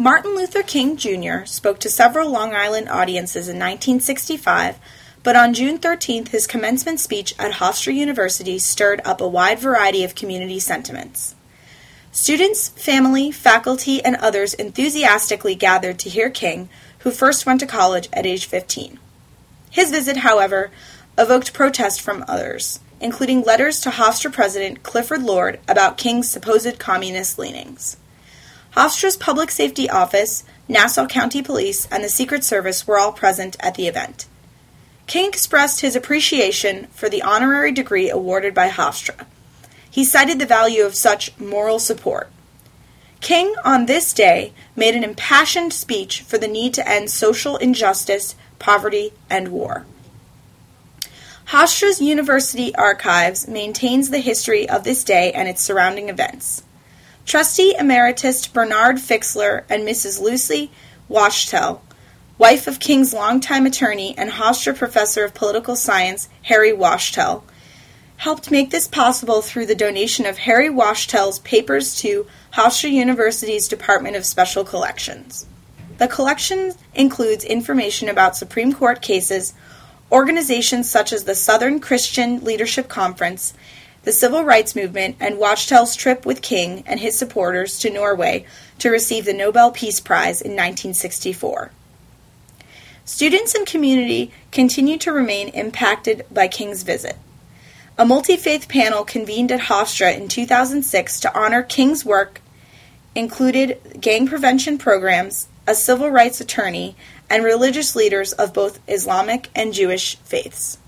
Martin Luther King Jr. spoke to several Long Island audiences in 1965, but on June 13th, his commencement speech at Hofstra University stirred up a wide variety of community sentiments. Students, family, faculty, and others enthusiastically gathered to hear King, who first went to college at age 15. His visit, however, evoked protest from others, including letters to Hofstra President Clifford Lord about King's supposed communist leanings. Hofstra's Public Safety Office, Nassau County Police, and the Secret Service were all present at the event. King expressed his appreciation for the honorary degree awarded by Hofstra. He cited the value of such moral support. King, on this day, made an impassioned speech for the need to end social injustice, poverty, and war. Hofstra's University Archives maintains the history of this day and its surrounding events. Trustee Emeritus Bernard Fixler and Mrs. Lucy Wachtel, wife of King's longtime attorney and Hofstra professor of political science Harry Wachtel, helped make this possible through the donation of Harry Wachtel's papers to Hofstra University's Department of Special Collections. The collection includes information about Supreme Court cases, organizations such as the Southern Christian Leadership Conference, the civil rights movement, and Wachtel's trip with King and his supporters to Norway to receive the Nobel Peace Prize in 1964. Students and community continue to remain impacted by King's visit. A multi faith panel convened at Hofstra in 2006 to honor King's work included gang prevention programs, a civil rights attorney, and religious leaders of both Islamic and Jewish faiths.